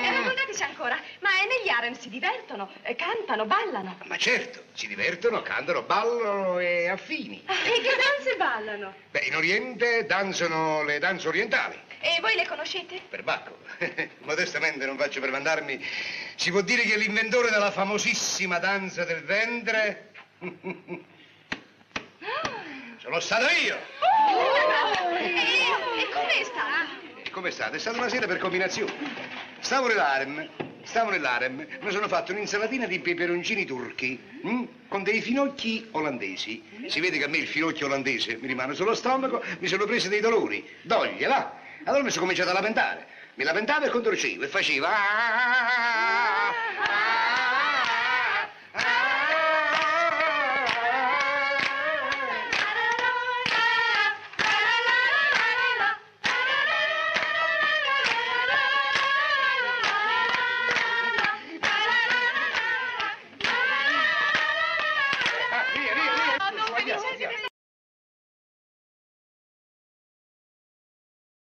E raccontateci ancora, ma negli harem si divertono, eh, cantano, ballano. Ma certo, si divertono, cantano, ballano e affini. Ah, E che danze ballano? Beh, in Oriente danzano le danze orientali. E voi le conoscete? Per Bacco. Modestamente non faccio per vantarmi. Si può dire che l'inventore della famosissima danza del ventre sono stato io. E, e come sta? E come state? È stata una sera per combinazione. Stavo nell'arem, stavo nell'arem, mi sono fatto un'insalatina di peperoncini turchi mm, con dei finocchi olandesi. Si vede che a me il finocchio olandese mi rimane sullo stomaco, mi sono presi dei dolori, doglie, va. Allora mi sono cominciato a lamentare. Mi lamentavo e contorcevo e facevo... "Ah, ah, ah,